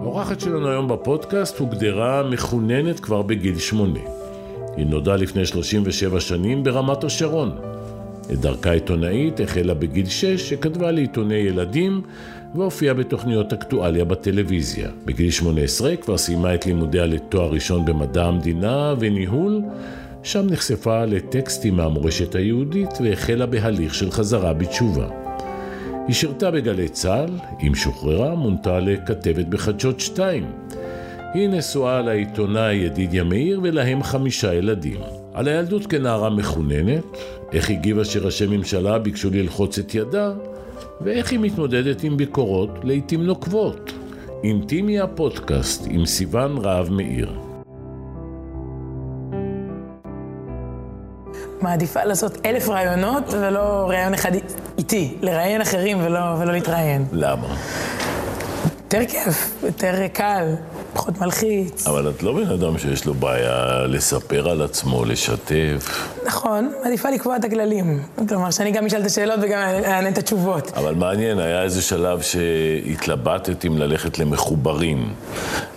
האורחת שלנו היום בפודקאסט הוגדרה מחוננת כבר בגיל שמונה. היא נולדה לפני 37 שנים ברמת השרון. את דרכה עיתונאית החלה בגיל 6, שכתבה לעיתוני ילדים והופיעה בתוכניות אקטואליה בטלוויזיה. בגיל 18 כבר סיימה את לימודיה לתואר ראשון במדע המדינה וניהול, שם נחשפה לטקסטים מהמורשת היהודית והחלה בהליך של חזרה בתשובה. היא שירתה בגלי צה"ל, עם שוחררה מונתה לכתבת בחדשות 2. היא נשואה לעיתונאי ידידיה מאיר ולהם חמישה ילדים. על הילדות כנערה מחוננת, איך הגיבה שראשי ממשלה ביקשו ללחוץ את ידה, ואיך היא מתמודדת עם ביקורות לעיתים נוקבות. אינטימי הפודקאסט עם סיון רהב מאיר. מעדיפה לעשות אלף רעיונות ולא רעיון אחד איתי, לראיין אחרים ולא, ולא להתראיין. למה? יותר כיף, יותר קל, פחות מלחיץ. אבל את לא בן אדם שיש לו בעיה לספר על עצמו, לשתף. נכון, מעדיפה לקבוע את הכללים. כלומר, שאני גם אשאל את השאלות וגם אענה את התשובות. אבל מעניין, היה איזה שלב שהתלבטת אם ללכת למחוברים,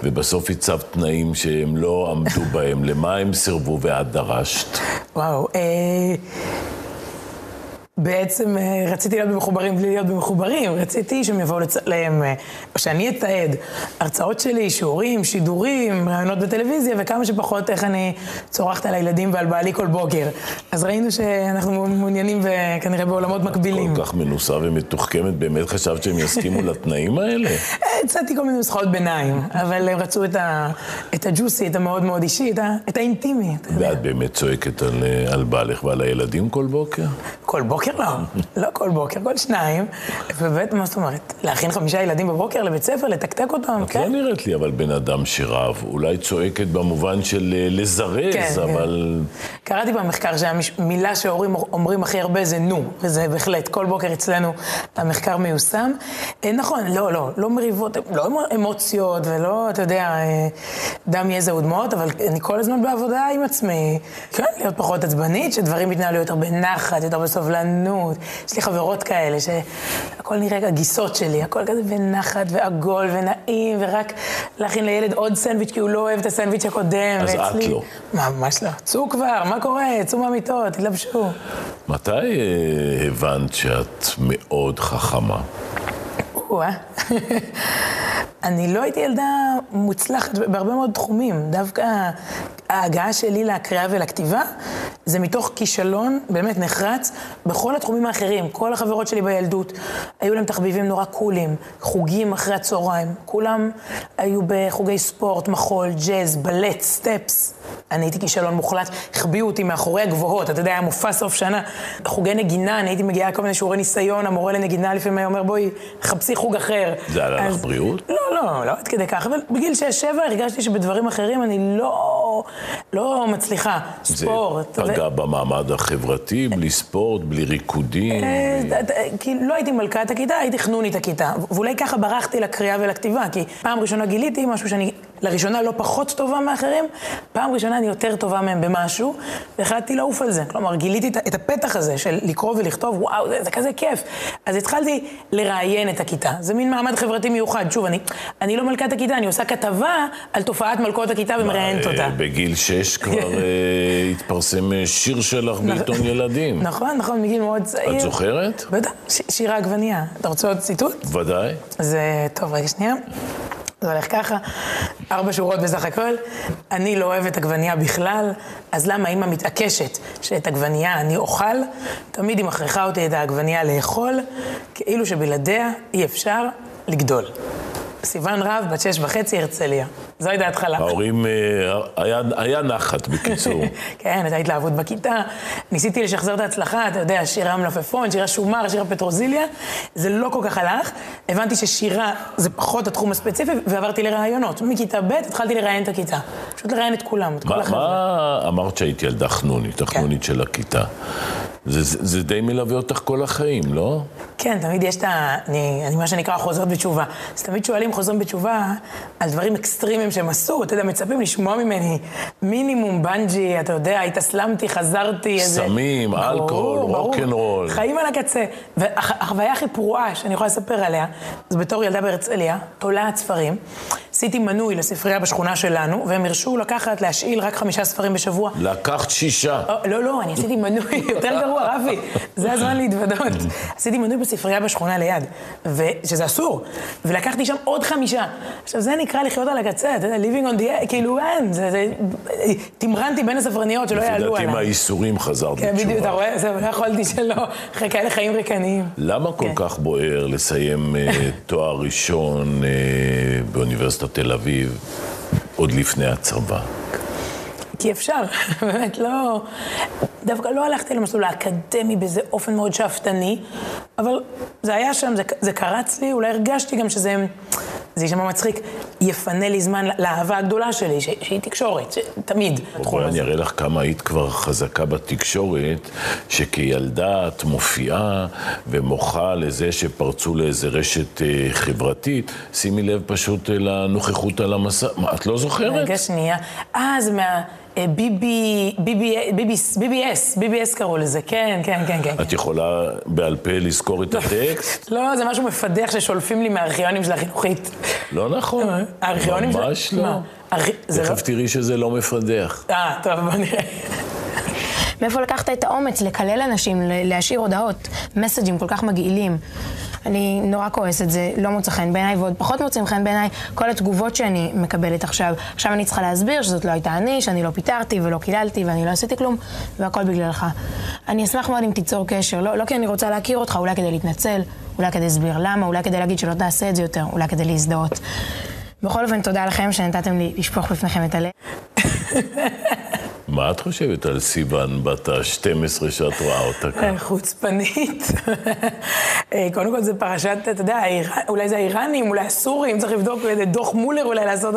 ובסוף הצבת תנאים שהם לא עמדו בהם. למה הם סירבו ואת דרשת? וואו, אה... בעצם אה, רציתי להיות במחוברים בלי להיות במחוברים, רציתי שהם יבואו לצלם, אה, או שאני אתעד הרצאות שלי, שיעורים, שידורים, רעיונות בטלוויזיה, וכמה שפחות איך אני צורחת על הילדים ועל בעלי כל בוקר. אז ראינו שאנחנו מעוניינים כנראה בעולמות מקבילים. כל כך מנוסה ומתוחכמת, באמת חשבת שהם יסכימו לתנאים האלה? הצעתי כל מיני נוסחאות ביניים, אבל הם רצו את, ה, את הג'וסי, את המאוד מאוד אישי, את, ה, את האינטימי. ואת באמת צועקת על, אה, על בעלך ועל הילדים כל בוקר? כל בוקר לא, לא כל בוקר, כל שניים. ובאמת, מה זאת אומרת? להכין חמישה ילדים בבוקר לבית ספר, לתקתק אותם, כן? את לא נראית לי אבל בן אדם שרב, אולי צועקת במובן של אה, לזרז, כן, אבל... כן. קראתי במחקר שהמילה שהורים אומרים הכי הרבה זה נו, וזה בהחלט, כל בוקר אצלנו המחקר מיושם. אה, נכון, לא, לא, לא מריבות, לא אמוציות ולא, אתה יודע, אה, דם, יזע ודמעות, אבל אני כל הזמן בעבודה עם עצמי. כן, להיות פחות עצבנית, שדברים יתנהלו יותר בנחת, יותר בסובלנות. יש לי חברות כאלה שהכל נראה הגיסות שלי, הכל כזה בנחת ועגול ונעים, ורק להכין לילד עוד סנדוויץ' כי הוא לא אוהב את הסנדוויץ' הקודם. אז ואצלי... את לא. ממש לא. צאו כבר, מה קורה? צאו מהמיטות, תתלבשו. מתי אה, הבנת שאת מאוד חכמה? אני לא הייתי ילדה מוצלחת בהרבה מאוד תחומים. דווקא ההגעה שלי לקריאה ולכתיבה זה מתוך כישלון באמת נחרץ בכל התחומים האחרים. כל החברות שלי בילדות, היו להם תחביבים נורא קולים, חוגים אחרי הצהריים. כולם היו בחוגי ספורט, מחול, ג'אז, בלט, סטפס. אני הייתי כישלון מוחלט, החביאו אותי מאחורי הגבוהות, אתה יודע, היה מופע סוף שנה. חוגי נגינה, אני הייתי מגיעה לכל מיני שיעורי ניסיון, המורה לנגינה לפעמים היה אומר, בואי, חפשי חוג אחר. זה עלה לך בריאות? לא, לא, לא עד כדי כך, אבל בגיל 6-7 הרגשתי שבדברים אחרים אני לא, לא מצליחה. ספורט. זה פגע במעמד החברתי, בלי ספורט, בלי ריקודים? אה, כי לא הייתי מלכת הכיתה, הייתי חנונית הכיתה. ואולי ככה ברחתי לקריאה ולכתיבה, כי פעם ראשונה גיליתי משהו שאני לראשונה לא פחות טובה מאחרים, פעם ראשונה אני יותר טובה מהם במשהו, והחלטתי לעוף על זה. כלומר, גיליתי את הפתח הזה של לקרוא ולכתוב, וואו, זה, זה כזה כיף. אז התחלתי לראיין את הכיתה. זה מין מעמד חברתי מיוחד. שוב, אני, אני לא מלכת הכיתה, אני עושה כתבה על תופעת מלכות הכיתה ומראיינת אותה. בגיל שש כבר אה, התפרסם אה, שיר שלך בעיתון ילדים. נכון, נכון, מגיל מאוד צעיר. את זוכרת? בטח, שירה עגבנייה. אתה רוצה עוד ציטוט? ודאי. זה, טוב, רגע שנייה. זה הולך ככה, ארבע שורות בסך הכל. אני לא אוהבת עגבנייה בכלל, אז למה אימא מתעקשת שאת עגבנייה אני אוכל? תמיד היא מכריחה אותי את העגבנייה לאכול, כאילו שבלעדיה אי אפשר לגדול. סיוון רב, בת שש וחצי, הרצליה. זו הייתה ההתחלה. ההורים, אה, היה, היה נחת, בקיצור. כן, הייתה התלהבות בכיתה. ניסיתי לשחזר את ההצלחה, אתה יודע, שירה מלפפון, שירה שומר, שירה פטרוזיליה. זה לא כל כך הלך. הבנתי ששירה זה פחות התחום הספציפי, ועברתי לראיונות. מכיתה ב' התחלתי לראיין את הכיתה. פשוט לראיין את כולם, את כל החבר'ה. מה אמרת שהיית ילדה חנונית, החנונית כן. של הכיתה? זה, זה, זה די מלווה אותך כל החיים, לא? כן, תמיד יש את ה... אני, אני מה שנקרא חוזרת בתשובה. אז תמיד שואלים חוזרים בתשובה על דברים אקסטרימיים שהם עשו. אתה יודע, מצפים לשמוע ממני מינימום בנג'י, אתה יודע, התאסלמתי, חזרתי, איזה... סמים, אלכוהול, רוקנרול. חיים על הקצה. והחוויה הכי פרועה שאני יכולה לספר עליה, זה בתור ילדה בהרצליה, תולעת ספרים. עשיתי מנוי לספרייה בשכונה שלנו, והם הרשו לקחת, להשאיל רק חמישה ספרים בשבוע. לקחת שישה. או, לא, לא, אני עשיתי מנוי, יותר גרוע, רבי, זה הזמן להתוודות. עשיתי מנוי בספרייה בשכונה ליד, שזה אסור, ולקחתי שם עוד חמישה. עכשיו, זה נקרא לחיות על הקצה, אתה יודע, living on the... כאילו, אין, זה... זה תמרנתי בין הספרניות שלא יעלו עליי. לפי דעתי מהאיסורים חזרת בתשובה. כן, בדיוק, אתה רואה? זהו, לא יכולתי שלא, אחרי כאלה חיים ריקניים. למה כל כן. כך בוער לסיים אה, תואר ראשון אה, באוניברסיטת תל אביב עוד לפני הצבא? כי אפשר, באמת לא... דווקא לא הלכתי למסלול האקדמי באיזה אופן מאוד שאפתני, אבל זה היה שם, זה, זה קרץ לי, אולי הרגשתי גם שזה... זה יישמע מצחיק, יפנה לי זמן לאהבה הגדולה שלי, ש, שהיא תקשורת, תמיד. בואי אני אראה לך כמה היית כבר חזקה בתקשורת, שכילדה את מופיעה ומוחה לזה שפרצו לאיזה רשת אה, חברתית, שימי לב פשוט לנוכחות על המסע, מה, את לא זוכרת? רגע שנייה, אה, זה מה... ביבי, ביבי, ביבי, BBS, BBS קראו לזה, כן, כן, כן, כן. את יכולה בעל פה לזכור את הטקסט? לא, זה משהו מפדח ששולפים לי מהארכיונים של החינוכית. לא נכון. הארכיונים של... ממש לא. תכף לא- תראי שזה לא מפדח. אה, טוב, בוא נראה. מאיפה לקחת את האומץ לקלל אנשים, להשאיר הודעות, מסג'ים כל כך מגעילים? אני נורא כועסת, זה לא מוצא חן בעיניי, ועוד פחות מוצאים חן בעיניי כל התגובות שאני מקבלת עכשיו. עכשיו אני צריכה להסביר שזאת לא הייתה אני, שאני לא פיטרתי ולא קיללתי ואני לא עשיתי כלום, והכל בגללך. אני אשמח מאוד אם תיצור קשר, לא, לא כי אני רוצה להכיר אותך, אולי כדי להתנצל, אולי כדי להסביר למה, אולי כדי להגיד שלא תעשה את זה יותר, אולי כדי להזדהות. בכל אופן, תודה לכם שנתתם לי לשפוך בפניכם את הלב. מה את חושבת על סיוון בת ה-12 שאת רואה אותה כאן? חוצפנית. אה, קודם כל זה פרשת, אתה יודע, אולי זה האיראנים, אולי הסורים, צריך לבדוק דוח מולר אולי לעשות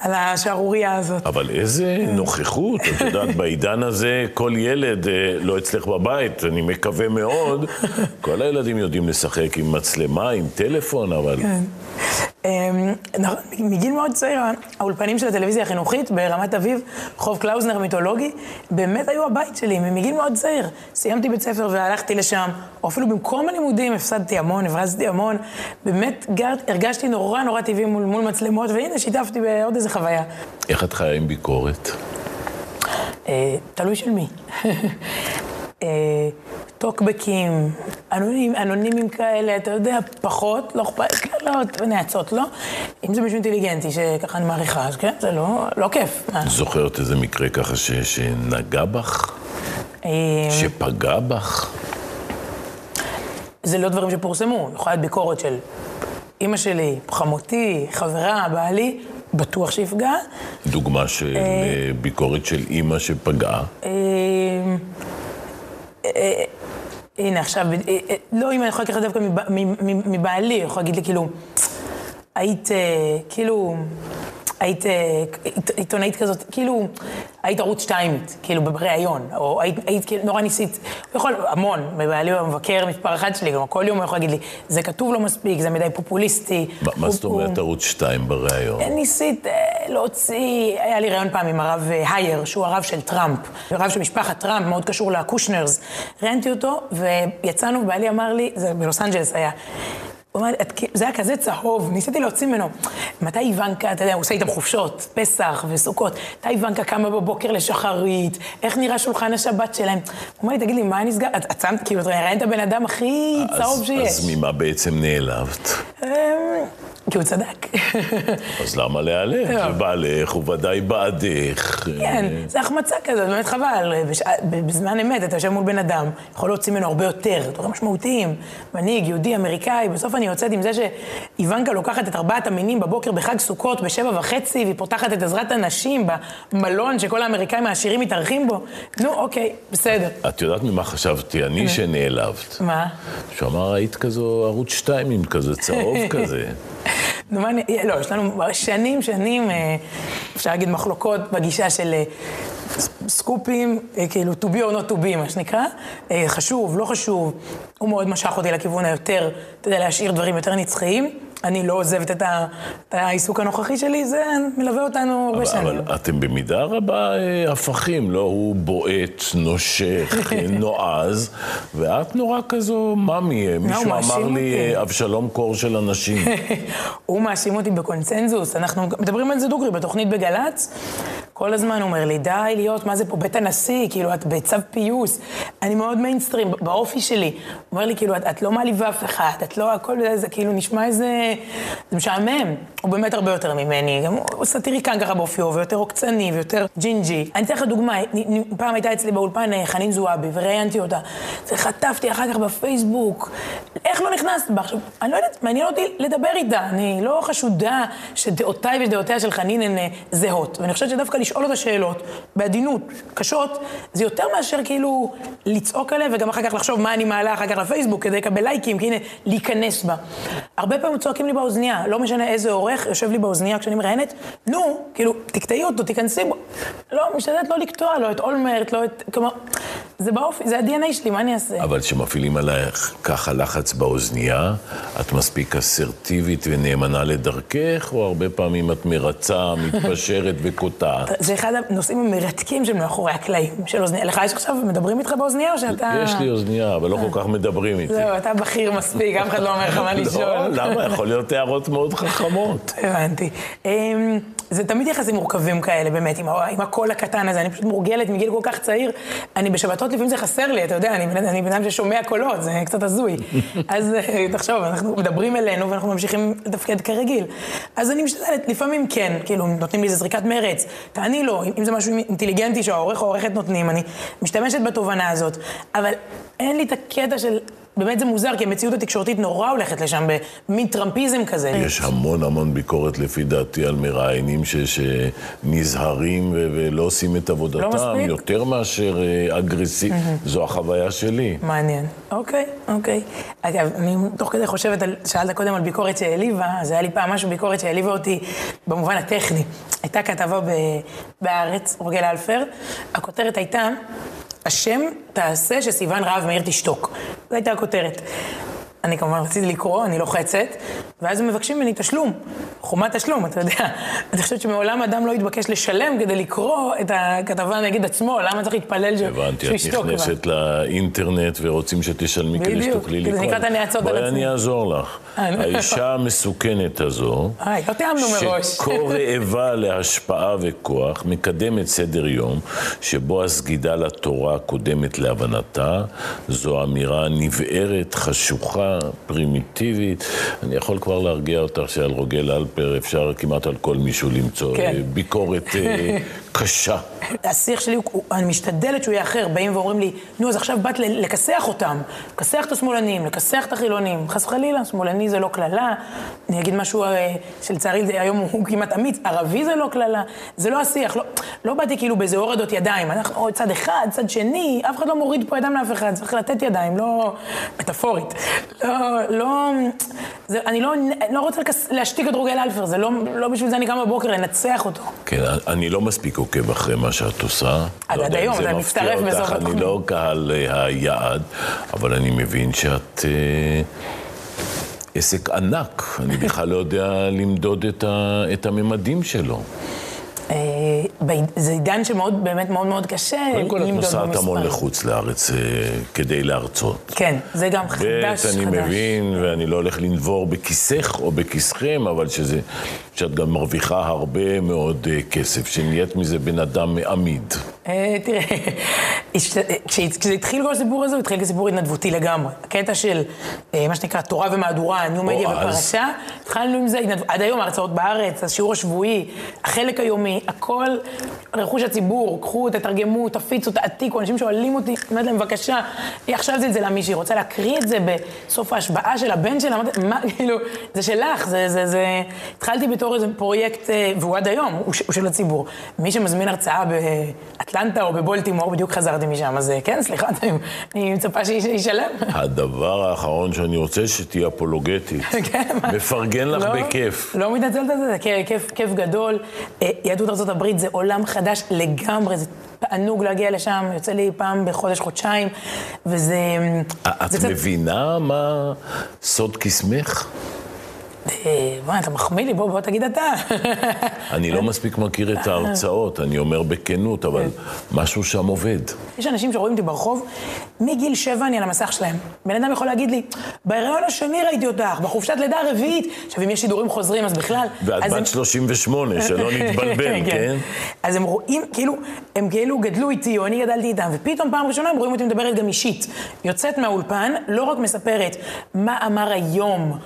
על השערורייה הזאת. אבל איזה נוכחות, את יודעת, בעידן הזה כל ילד, אה, לא אצלך בבית, אני מקווה מאוד, כל הילדים יודעים לשחק עם מצלמה, עם טלפון, אבל... אמ, מגיל מאוד צעיר, האולפנים של הטלוויזיה החינוכית ברמת אביב, חוב קלאוזנר מיתולוגי, באמת היו הבית שלי, מגיל מאוד צעיר. סיימתי בית ספר והלכתי לשם, או אפילו במקום הלימודים הפסדתי המון, הברזתי המון. באמת גר, הרגשתי נורא נורא טבעי מול, מול מצלמות, והנה שיתפתי בעוד איזה חוויה. איך את חיה עם ביקורת? אה, תלוי של מי. אה, טוקבקים, אנונימים, אנונימים כאלה, אתה יודע, פחות, לא אכפת, קללות ונאצות, לא? אם זה מישהו אינטליגנטי שככה אני מעריכה, אז כן, זה לא, לא כיף. זוכרת איזה מקרה ככה ש, שנגע בך? אה, שפגע בך? זה לא דברים שפורסמו, יכולה להיות ביקורת של אימא שלי, חמותי, חברה, בעלי, בטוח שיפגע. דוגמה של אה, ביקורת של אימא שפגעה? הנה עכשיו, אה, אה, לא אם אני יכולה לקחת דווקא מבעלי, היא יכולה להגיד לי כאילו, היית כאילו, היית עיתונאית כזאת, כאילו, היית ערוץ שתיימית, כאילו בריאיון, או היית, היית כאילו, נורא ניסית, הוא יכול, המון, בעלי המבקר מספר אחת שלי, גם כל יום הוא יכול להגיד לי, זה כתוב לא מספיק, זה מדי פופוליסטי. מה זאת אומרת ערוץ שתיים בריאיון? ניסית להוציא, היה לי ראיון פעם עם הרב הייר, שהוא הרב של טראמפ, הרב של משפחת טראמפ, מאוד קשור לקושנרס. ראיינתי אותו, ויצאנו, ובעלי אמר לי, זה בלוס אנג'לס היה, הוא אמר, זה היה כזה צהוב, ניסיתי להוציא ממנו. מתי איוונקה, אתה יודע, הוא עושה איתם חופשות, פסח וסוכות, מתי איוונקה קמה בבוקר לשחרית, איך נראה שולחן השבת שלהם? הוא אמר לי, תגיד לי, מה נסגר? את שמת, כאילו, אתה ראית את הבן אדם הכי צהוב שיש. אז ממה בעצם נעלבת? כי הוא צדק. אז למה להיעלב? זה בעלך, הוא ודאי בעדך. כן, זה החמצה כזאת, באמת חבל. בזמן אמת, אתה יושב מול בן אדם, יכול להוציא ממנו הרבה יותר, דברים משמעותיים. מנהיג, יהודי, אמריקאי, בסוף אני יוצאת עם זה שאיוונקה לוקחת את ארבעת המינים בבוקר בחג סוכות בשבע וחצי, והיא פותחת את עזרת הנשים במלון שכל האמריקאים העשירים מתארחים בו. נו, אוקיי, בסדר. את יודעת ממה חשבתי? אני שנעלבת. מה? שהוא אמר, היית כזו ערוץ שתיים עם כזה צהוב כזה. מה אני... לא, יש לנו שנים, שנים, אה, אפשר להגיד מחלוקות בגישה של אה, סקופים, אה, כאילו to be or not to be, מה שנקרא. חשוב, לא חשוב. הוא מאוד משך אותי לכיוון היותר, אתה יודע, להשאיר דברים יותר נצחיים. אני לא עוזבת את, ה, את העיסוק הנוכחי שלי, זה מלווה אותנו הרבה שנים. אבל אתם במידה רבה אה, הפכים, לא? הוא בועט, נושך, נועז, ואת נורא כזו מאמי. לא, מישהו אמר לי, אה, אבשלום קור של אנשים. הוא מאשים אותי בקונצנזוס. אנחנו מדברים על זה דוגרי בתוכנית בגל"צ. כל הזמן אומר לי, די להיות, מה זה פה, בית הנשיא, כאילו, את בצו פיוס. אני מאוד מיינסטרים, באופי שלי. הוא אומר לי, כאילו, את, את לא מעליבה אף אחד, את לא, הכל זה, כאילו, נשמע איזה... זה משעמם. הוא באמת הרבה יותר ממני. גם הוא סאטיריקן ככה באופיו, ויותר עוקצני, ויותר ג'ינג'י. אני אתן לך דוגמה, פעם הייתה אצלי באולפן אה, חנין זועבי, וראיינתי אותה. חטפתי אחר כך בפייסבוק, איך לא נכנסת בה? עכשיו, אני לא יודעת, מעניין אותי לדבר איתה. אני לא חשודה שדעותיי ודעותיה של חנין הן אה, זהות. ואני חושבת שדווקא לשאול אותה שאלות, בעדינות, קשות, זה יותר מאשר כאילו לצעוק עליה, וגם אחר כך לחשוב מה אני מעלה אחר כך לפייסבוק כדי לקבל לייקים, כי הנה, להיכנס בה. הרבה פעמים צועקים לי באוזנייה, לא משנה איזה עורך יושב לי באוזנייה כשאני מראיינת, נו, כאילו, תקטעי אותו, תיכנסי בו. לא, משתדלת לא לקטוע, לא את אולמרט, לא את... כלומר, זה באופי, זה ה-DNA שלי, מה אני אעשה? אבל כשמפעילים עלייך ככה לחץ באוזנייה, את מספיק אסרטיבית ונאמנה לדרכך, או הרבה פעמים את מרצה, מתפשרת וקוטעת? זה אחד הנושאים המרתקים של מאחורי הקלעים של אוזנייה. לך יש עכשיו, מדברים איתך באוזנייה או שאתה... יש לי אוזנייה, אבל לא כל כך מדברים איתי. זהו, אתה בכיר מספיק, אף אחד לא אומר לך מה לא, לשאול. לא, למה? יכול להיות הערות מאוד חכמות. הבנתי. אמ, זה תמיד יחסים מורכבים כאלה, באמת, עם, עם הקול הקטן הזה. אני פשוט מורגלת מגיל כל כך צעיר. אני בשבתות לפעמים זה חסר לי, אתה יודע, אני בן אדם ששומע קולות, זה קצת הזוי. אז אה, תחשוב, אנחנו מדברים אלינו ואנחנו ממשיכים לתפקד כרגיל. אז אני משתדלת, לפעמים כן, כאילו, נותנים לי איזה זריקת מרץ, תעני לו, אם זה משהו אינטליגנטי שהעורך או העורכת נותנים, אני משתמשת בתובנה הזאת. אבל אין לי את הקטע של באמת זה מוזר, כי המציאות התקשורתית נורא הולכת לשם, במין טראמפיזם כזה. יש המון המון ביקורת, לפי דעתי, על מראיינים שנזהרים ולא עושים את עבודתם, לא מספיק. יותר מאשר אה, אגרסיב. Mm-hmm. זו החוויה שלי. מעניין. אוקיי, אוקיי. אגב, אני תוך כדי חושבת, על, שאלת קודם על ביקורת שהעליבה, אז היה לי פעם משהו ביקורת שהעליבה אותי במובן הטכני. הייתה כתבה בהארץ, רוגל אלפר, הכותרת הייתה... השם תעשה שסיוון רהב מאיר תשתוק. זו הייתה הכותרת. אני כמובן רציתי לקרוא, אני לוחצת, ואז הם מבקשים ממני תשלום, חומת תשלום, אתה יודע. אני חושבת שמעולם אדם לא התבקש לשלם כדי לקרוא את הכתבה נגד עצמו, למה צריך להתפלל שהוא ישתוק? הבנתי, את נכנסת לאינטרנט ורוצים שתשלמי כדי שתוכלי לקרוא. בדיוק, זה נקרא את הנאצות על עצמי. בואי אני אעזור לך. אה, האישה המסוכנת הזו, לא תיאמנו מראש. שכה רעבה להשפעה וכוח, מקדמת סדר יום, שבו הסגידה לתורה קודמת להבנתה, זו אמירה נבערת, חשוכה. פרימיטיבית. אני יכול כבר להרגיע אותך שעל רוגל אלפר אפשר כמעט על כל מישהו למצוא כן. אה, ביקורת אה, קשה. השיח שלי, אני משתדלת שהוא יהיה אחר. באים ואומרים לי, נו, אז עכשיו באת לכסח אותם. לכסח את השמאלנים, לכסח את החילונים. חס וחלילה, שמאלני זה לא קללה. אני אגיד משהו אה, שלצערי היום הוא כמעט אמיץ, ערבי זה לא קללה. זה לא השיח. לא, לא באתי כאילו באיזה הורדות ידיים. אנחנו צד אחד, צד שני, אף אחד לא מוריד פה ידם לאף אחד. צריך לתת ידיים, לא... מטאפורית. לא, לא... זה, אני לא, לא רוצה להשתיק את רוגל אלפר, זה לא, לא בשביל זה אני קמה בבוקר, לנצח אותו. כן, אני לא מספיק עוקב אחרי מה שאת עושה. עד, לא עד היום, זה מצטרף בסוף התחום. אני לא קהל אה, היעד, אבל אני מבין שאת... אה, עסק ענק, אני בכלל לא יודע למדוד את, ה, את הממדים שלו. אה, זה עידן שמאוד, באמת מאוד מאוד קשה למדוד במספרים. קודם כל את נוסעת המון לחוץ לארץ אה, כדי להרצות. כן, זה גם חדש, חדש. ב', אני מבין, ואני לא הולך לנבור בכיסך או בכיסכם, אבל שזה, שאת גם מרוויחה הרבה מאוד אה, כסף, שנהיית מזה בן אדם עמיד. תראה, כשזה התחיל כל הסיפור הזה, הוא התחיל כסיפור התנדבותי לגמרי. הקטע של מה שנקרא תורה ומהדורה, ניו מדיה ופרשה, התחלנו עם זה, עד היום ההרצאות בארץ, השיעור השבועי, החלק היומי, הכל כל רכוש הציבור, קחו, תתרגמו, תפיצו, תעתיקו, אנשים שואלים אותי, אומרת להם, בבקשה, עכשיו זלזלה מישהי, רוצה להקריא את זה בסוף ההשבעה של הבן שלה, אמרתי, מה, כאילו, זה שלך, זה, זה, זה... התחלתי בתור איזה פרויקט, אה, והוא עד היום, הוא, הוא של הציבור. מי שמזמין הרצאה באטלנטה או בבולטימור, בדיוק חזרתי משם, אז אה, כן, סליחה, אני מצפה שישלם. הדבר האחרון שאני רוצה, שתהיה אפולוגטית. כן, מפרגן לך לא, בכיף. לא מתנצלת על זה, זה כיף, גדול. אה, יהדות ארה"ב זה עולם חדש לגמרי, זה תענוג להגיע לשם, יוצא לי פעם בחודש, חודשיים, וזה... את זה מבינה מה סוד קסמך? אה, בוא, אתה מחמיא לי, בוא, בוא תגיד אתה. אני לא מספיק מכיר את ההרצאות, אני אומר בכנות, אבל משהו שם עובד. יש אנשים שרואים אותי ברחוב, מגיל שבע אני על המסך שלהם. בן אדם יכול להגיד לי, בהיריון השני ראיתי אותך, בחופשת לידה הרביעית. עכשיו, אם יש שידורים חוזרים, אז בכלל... ואת בת 38, שלא נתבלבל, כן? אז הם רואים, כאילו, הם כאילו גדלו איתי, או אני גדלתי איתם, ופתאום פעם ראשונה הם רואים אותי מדברת גם אישית. יוצאת מהאולפן, לא רק מספרת מה אמר היום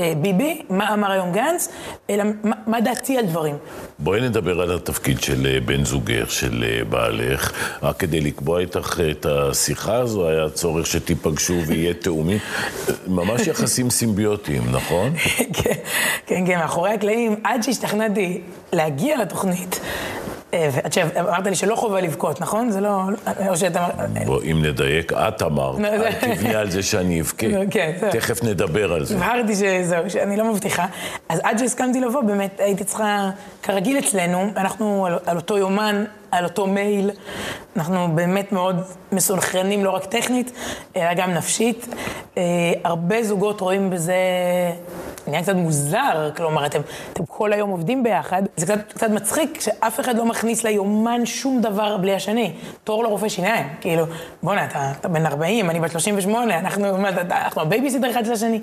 ביבי, מה אמר היום גנץ, אלא מה, מה דעתי על דברים. בואי נדבר על התפקיד של אה, בן זוגך, של אה, בעלך. רק כדי לקבוע איתך את השיחה הזו, היה צורך שתיפגשו ויהיה תאומים. ממש יחסים סימביוטיים, נכון? כן, כן, כן, מאחורי הקלעים, עד שהשתכנעתי להגיע לתוכנית, אה, ועד שאמרת לי שלא חובה לבכות, נכון? זה לא... או שאתה... בוא, אם נדייק, את אמרת, אל תבני על זה שאני אבכה. כן, תכף נדבר על זה. הבהרתי שזהו, שאני לא מבטיחה. אז עד שהסכמתי לבוא, באמת הייתי צריכה, כרגיל אצלנו, אנחנו על, על אותו יומן, על אותו מייל, אנחנו באמת מאוד מסונכרנים, לא רק טכנית, אלא גם נפשית. אה, הרבה זוגות רואים בזה... נהיה קצת מוזר, כלומר, אתם, אתם כל היום עובדים ביחד. זה קצת, קצת מצחיק שאף אחד לא מכניס ליומן שום דבר בלי השני. תור לרופא שיניים, כאילו, בואנה, אתה, אתה בן 40, אני בת 38, אנחנו, אנחנו הבייביסיטר אחד של השני.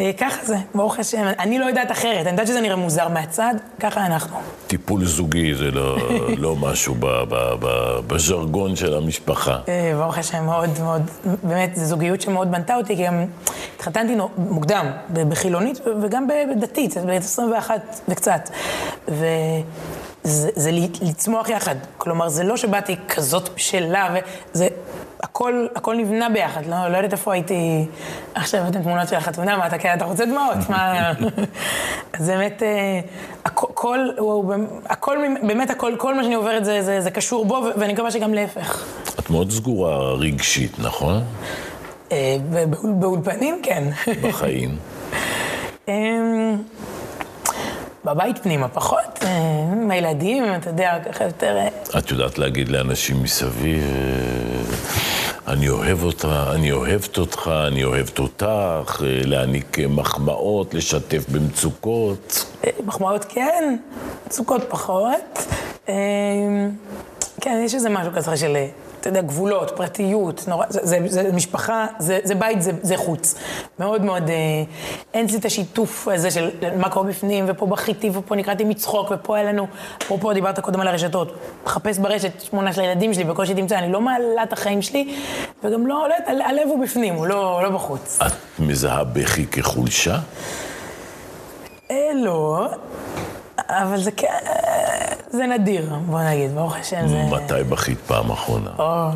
אה, ככה זה, ברוך השם. אני לא יודעת אחרת, אני יודעת שזה נראה מוזר מהצד, ככה אנחנו. טיפול זוגי זה לא, לא משהו ב, ב, ב, בז'רגון של המשפחה. אה, ברוך השם, מאוד מאוד, באמת, זו זוגיות שמאוד בנתה אותי, כי גם התחתנתי מוקדם, בחילונית וגם בדתית, ב 21 וקצת. וזה לצמוח יחד. כלומר, זה לא שבאתי כזאת בשלה, וזה... הכל, הכל נבנה ביחד, לא, לא יודעת איפה הייתי עכשיו אתם תמונות של החתונה, מה אתה כן, אתה רוצה דמעות, מה... אז באמת, אה, הכל, הוא, הכל, באמת הכל, כל מה שאני עוברת זה, זה, זה קשור בו, ואני מקווה שגם להפך. את מאוד סגורה רגשית, נכון? אה, באולפנים, כן. בחיים. בבית פנימה פחות, אה, עם הילדים, אתה יודע, ככה יותר... אה. את יודעת להגיד לאנשים מסביב, אני אוהב אותך, אני אוהבת אותך, אני אוהבת אותך, להעניק מחמאות, לשתף במצוקות. מחמאות כן, מצוקות פחות. כן, יש איזה משהו כזה של... אתה יודע, גבולות, פרטיות, נורא, זה, זה, זה משפחה, זה, זה בית, זה, זה חוץ. מאוד מאוד, אה, אין לי את השיתוף הזה של מה קורה בפנים, ופה בכיתי, ופה נקראתי מצחוק, ופה היה לנו, אפרופו דיברת קודם על הרשתות, מחפש ברשת תמונה של הילדים שלי, בקושי תמצא, אני לא מעלה את החיים שלי, וגם לא, לא הלב הוא בפנים, הוא לא, לא בחוץ. את מזהה בכי כחולשה? אה, לא. אבל זה זה נדיר, בוא נגיד, ברוך השם זה... מתי בכית פעם אחרונה? או,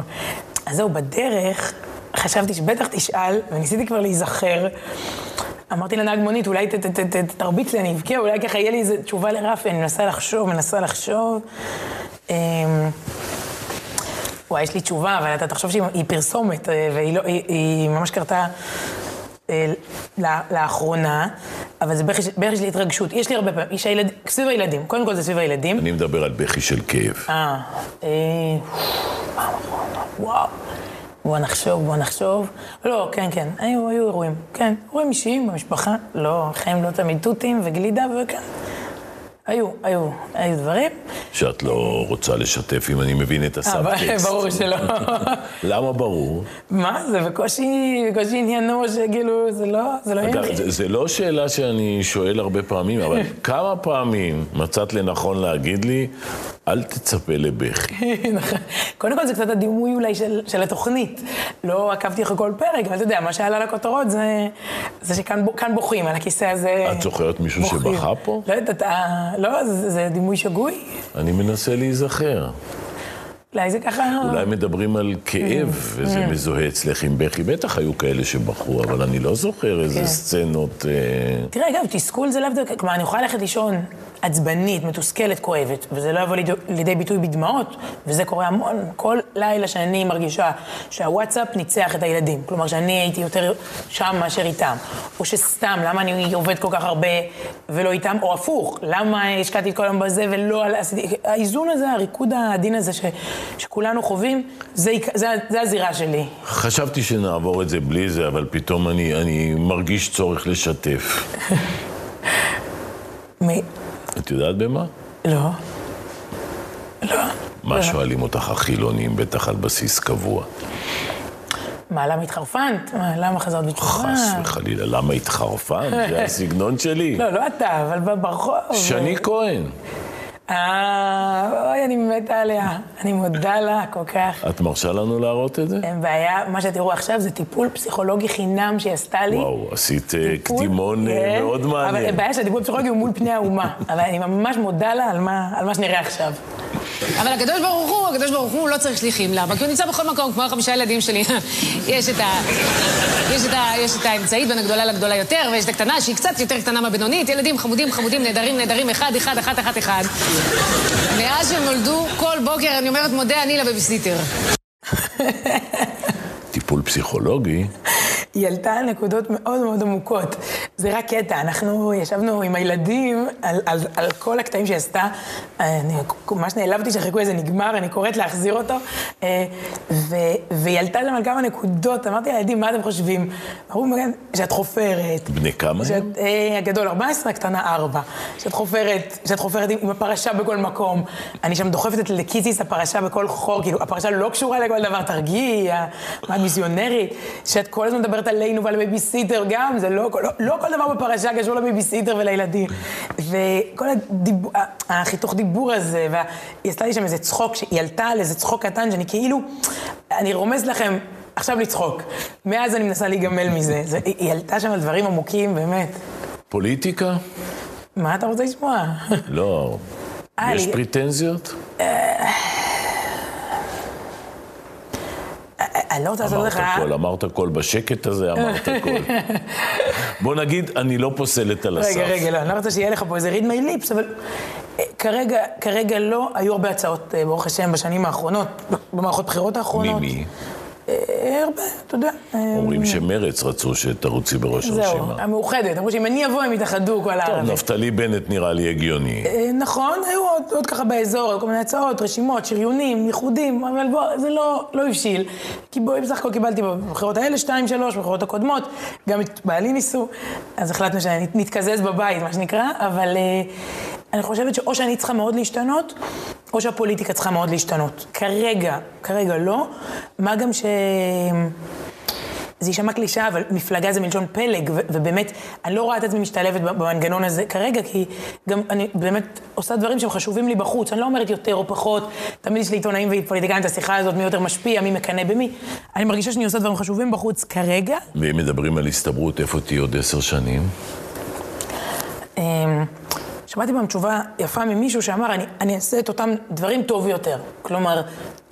אז זהו, בדרך חשבתי שבטח תשאל, וניסיתי כבר להיזכר. אמרתי לנהג מונית, אולי תרביץ לי, אני אבכה, אולי ככה יהיה לי איזו תשובה לרפי, אני מנסה לחשוב, מנסה לחשוב. אמ, וואי, יש לי תשובה, אבל אתה תחשוב שהיא פרסומת, אה, והיא לא, היא, היא ממש קרתה לאחרונה, אבל זה בכי של התרגשות. יש לי הרבה פעמים, יש הילד, סביב הילדים, קודם כל זה סביב הילדים. אני מדבר על בכי של כאב. אה, אה וואו. בוא נחשוב, בוא נחשוב. לא, כן, כן, היו, היו אירועים. כן, אירועים אישיים במשפחה. לא, חיים לא תמיד תותים וגלידה וכן. היו, היו, היו דברים. שאת לא רוצה לשתף, אם אני מבין את הסאבטקסט. ברור שלא. למה ברור? מה, זה בקושי, בקושי עניינו שכאילו, זה לא, זה לא ענייני. זה, זה לא שאלה שאני שואל הרבה פעמים, אבל כמה פעמים מצאת לנכון להגיד לי, אל תצפה לבכי. נכון. קודם כל זה קצת הדימוי אולי של, של התוכנית. לא עקבתי אחרי כל פרק, אבל אתה יודע, מה שעלה לכותרות זה, זה שכאן בוכים, על הכיסא הזה. את זוכרת מישהו בוכים. שבכה פה? לא יודעת, אתה... לא, זה, זה דימוי שגוי? אני מנסה להיזכר. אולי זה ככה... אולי מדברים על כאב, Mm. וזה מזוהה אצלך עם בכי. בטח היו כאלה שבכו, אבל אני לא זוכר איזה כן. סצנות... אה, תראה, אגב, תסכול זה לאו דווקא, כלומר, אני יכולה ללכת לישון עצבנית, מתוסכלת, כואבת, וזה לא יבוא לידי, ביטוי בדמעות, וזה קורה המון, כל לילה שאני מרגישה שהוואטסאפ ניצח את הילדים. כלומר, שאני הייתי יותר שם מאשר איתם. או שסתם, למה אני עובד כל כך הרבה ולא איתם, או הפוך, למה השקעתי את כל היום בזה ולא עשיתי... האיזון הזה, הריקוד העדין הזה ש, שכולנו חווים, זה, זה, זה הזירה שלי. חשבתי שנעבור את זה בלי זה, אבל פתאום אני, אני מרגיש צורך לשתף. מ... את יודעת במה? לא. לא. מה שואלים אותך החילונים, בטח על בסיס קבוע. מה, למה התחרפנת? מה, למה חזרת בתשובה? חס וחלילה, למה התחרפנת? זה הסגנון שלי. לא, לא אתה, אבל ברחוב. שני כהן, אה, אוי, אני מתה עליה. אני מודה לה כל כך. את מרשה לנו להראות את זה? אין בעיה, מה שתראו עכשיו זה טיפול פסיכולוגי חינם שהיא עשתה לי. וואו, עשית אה, טיפול, קדימון אה, כן, מאוד מעניין. אבל הבעיה שהטיפול הפסיכולוגי הוא מול פני האומה. אבל אני ממש מודה לה על מה, על מה שנראה עכשיו. אבל הקדוש ברוך הוא, הקדוש ברוך הוא לא צריך שליחים. למה? כי הוא נמצא בכל מקום, כמו החמישה ילדים שלי. יש את ה... יש את, ה... יש את האמצעית בין הגדולה לגדולה יותר, ויש את הקטנה שהיא קצת יותר קטנה מהבינונית. ילדים חמודים, חמודים, נהדרים, נהדרים, אחד, אחד, אחת, אחת, אחד. מאז שהם נולדו, כל בוקר אני אומרת, מודה אני לבייביסיטר. טיפול פסיכולוגי, היא עלתה על נקודות מאוד מאוד עמוקות. זה רק קטע, אנחנו ישבנו עם הילדים על, על, על כל הקטעים שהיא עשתה. אני ממש נעלבתי שהחיקוי הזה נגמר, אני קוראת להחזיר אותו. אה, ו, והיא עלתה שם על כמה נקודות, אמרתי לילדים, מה אתם חושבים? אמרו, "מגן, שאת חופרת. בני כמה שאת, הם? אה, הגדול 14, הקטנה 4. שאת חופרת, שאת חופרת עם, הפרשה בכל מקום. אני שם דוחפת את לקיציס הפרשה בכל חור, כאילו, הפרשה לא קשורה לכל דבר, תרגיעי, מה את מיסיונרית? שאת כל הזמן מדברת עלינו ועל בייביסיטר גם, זה לא, לא, לא כל דבר בפרשה קשור לבייביסיטר ולילדים. וכל הדיבור, החיתוך דיבור הזה, והיא עשתה לי שם איזה צחוק, שהיא עלתה על איזה צחוק קטן, שאני כאילו, אני רומז לכם, עכשיו לצחוק. מאז אני מנסה להיגמל מזה. זה, היא, היא עלתה שם על דברים עמוקים, באמת. פוליטיקה? מה אתה רוצה לשמוע? לא. אה, יש פרטנזיות? אני לא רוצה לעשות אמרת לך... הכל, אמרת הכל בשקט הזה, אמרת הכל. בוא נגיד, אני לא פוסלת על הסף. רגע, רגע, לא, אני לא רוצה שיהיה לך פה איזה read my lips, אבל אה, כרגע, כרגע לא, היו הרבה הצעות, אה, ברוך השם, בשנים האחרונות, במערכות בחירות האחרונות. ממי? הרבה, אתה יודע. אה, אומרים שמרץ רצו שתרוצי בראש זהו, הרשימה. המאוחדת. אמרו שאם אני אבוא, הם יתאחדו כל טוב, הערבים. נפתלי בנט נראה לי הגיוני. אה, נכון, היו עוד, עוד ככה באזור, כל מיני הצעות, רשימות, שריונים, ייחודים, אבל בוא, זה לא, לא הבשיל. כי בואי, בסך הכל קיבלתי בבחירות האלה שתיים, שלוש, בבחירות הקודמות, גם את בעלי ניסו, אז החלטנו שנתקזז בבית, מה שנקרא, אבל אה, אני חושבת שאו שאני צריכה מאוד להשתנות, או שהפוליטיקה צריכה מאוד להשתנות. כרגע, כרגע לא, מה גם ש... זה יישמע קלישאה, אבל מפלגה זה מלשון פלג, ו- ובאמת, אני לא רואה את עצמי משתלבת במנגנון הזה כרגע, כי גם אני באמת עושה דברים שהם חשובים לי בחוץ. אני לא אומרת יותר או פחות, תמיד יש לעיתונאים ופוליטיקאים את השיחה הזאת, מי יותר משפיע, מי מקנא במי. אני מרגישה שאני עושה דברים חשובים בחוץ כרגע. ואם מדברים על הסתברות, איפה תהיי עוד עשר שנים? שמעתי פעם תשובה יפה ממישהו שאמר, אני, אני אעשה את אותם דברים טוב יותר. כלומר,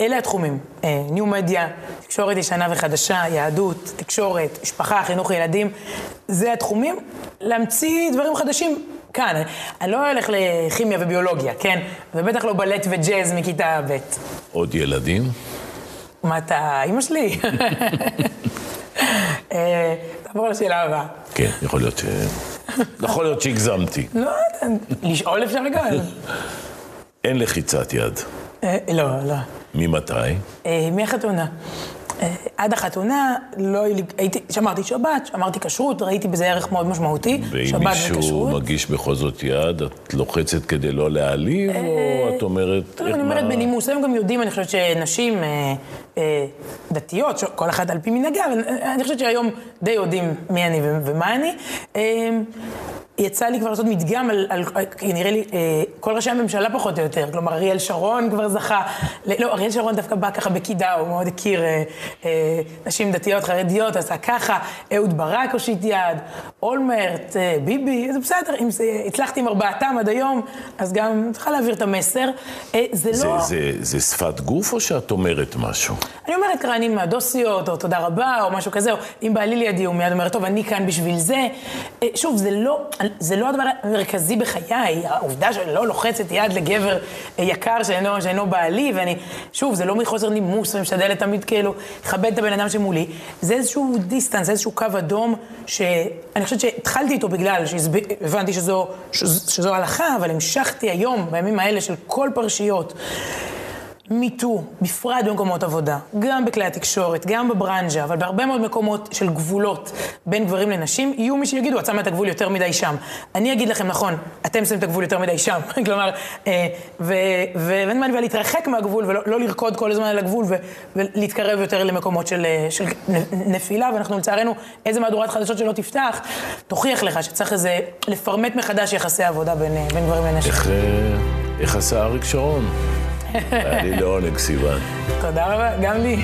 אלה התחומים. אה, ניו מדיה, תקשורת ישנה וחדשה, יהדות, תקשורת, משפחה, חינוך ילדים. זה התחומים. להמציא דברים חדשים כאן. אני, לא אלך לכימיה וביולוגיה, כן? ובטח לא בלט וג'אז מכיתה ב'. עוד ילדים? מה אתה, אימא שלי? אה, תעבור לשאלה הבאה. כן, יכול להיות ש... יכול להיות שהגזמתי. לא, לשאול אפשר גם. אין לחיצת יד. אה, לא, לא. ממתי? אה, מהחתונה. אה, עד החתונה לא הייתי, שמרתי שבת, שמרתי כשרות, ראיתי בזה ערך מאוד משמעותי. ואם שבת מישהו וכשרות. מגיש בכל זאת יד, את לוחצת כדי לא להעליב, או את אומרת... לא, אני אומרת בנימוס, הם גם יודעים, אני חושבת שנשים אה, אה, דתיות, כל אחת על פי מנהגה, אבל אה, אני חושבת שהיום די יודעים מי אני ומה אני. אה, יצא לי כבר לעשות מדגם על, על נראה לי, אה, כל ראשי הממשלה פחות או יותר. כלומר, אריאל שרון כבר זכה, לא, אריאל שרון דווקא בא ככה בקידה, הוא מאוד הכיר אה, אה, נשים דתיות, חרדיות, עשה ככה, אהוד ברק הושיט יד, אולמרט, אה, ביבי, זה בסדר, אם זה, הצלחתי עם ארבעתם עד היום, אז גם צריכה להעביר את המסר. אה, זה, זה לא... זה, זה שפת גוף או שאת אומרת משהו? אני אומרת אני מהדוסיות, או תודה רבה, או משהו כזה, או אם בעלי לידי, הוא מיד אומר, טוב, אני כאן בשביל זה. אה, שוב, זה לא, זה לא הדבר המרכזי בחיי, העובדה שאני לא לוחצת יד לגבר אה, יקר שאינו, שאינו בעלי, ואני, שוב, זה לא מחוסר נימוס, ומשתדלת תמיד כאילו לכבד את הבן אדם שמולי, זה איזשהו דיסטנס, איזשהו קו אדום, שאני חושבת שהתחלתי איתו בגלל שהבנתי שזו, שזו, שזו הלכה, אבל המשכתי היום, בימים האלה של כל פרשיות. Me Too, בפרט במקומות עבודה, גם בכלי התקשורת, גם בברנז'ה, אבל בהרבה מאוד מקומות של גבולות בין גברים לנשים, יהיו מי שיגידו, את שמה את הגבול יותר מדי שם. אני אגיד לכם, נכון, אתם שמים את הגבול יותר מדי שם. כלומר, אה, ואין מה להתרחק מהגבול ולא לא לרקוד כל הזמן על הגבול ולהתקרב יותר למקומות של, אה, של נפילה, ואנחנו לצערנו, איזה מהדורת חדשות שלא תפתח, תוכיח לך שצריך איזה, לפרמט מחדש יחסי עבודה בין, אה, בין גברים לנשים. איך, איך עשה אריק שרון? לי לעונג, סיוון. תודה רבה, גם לי.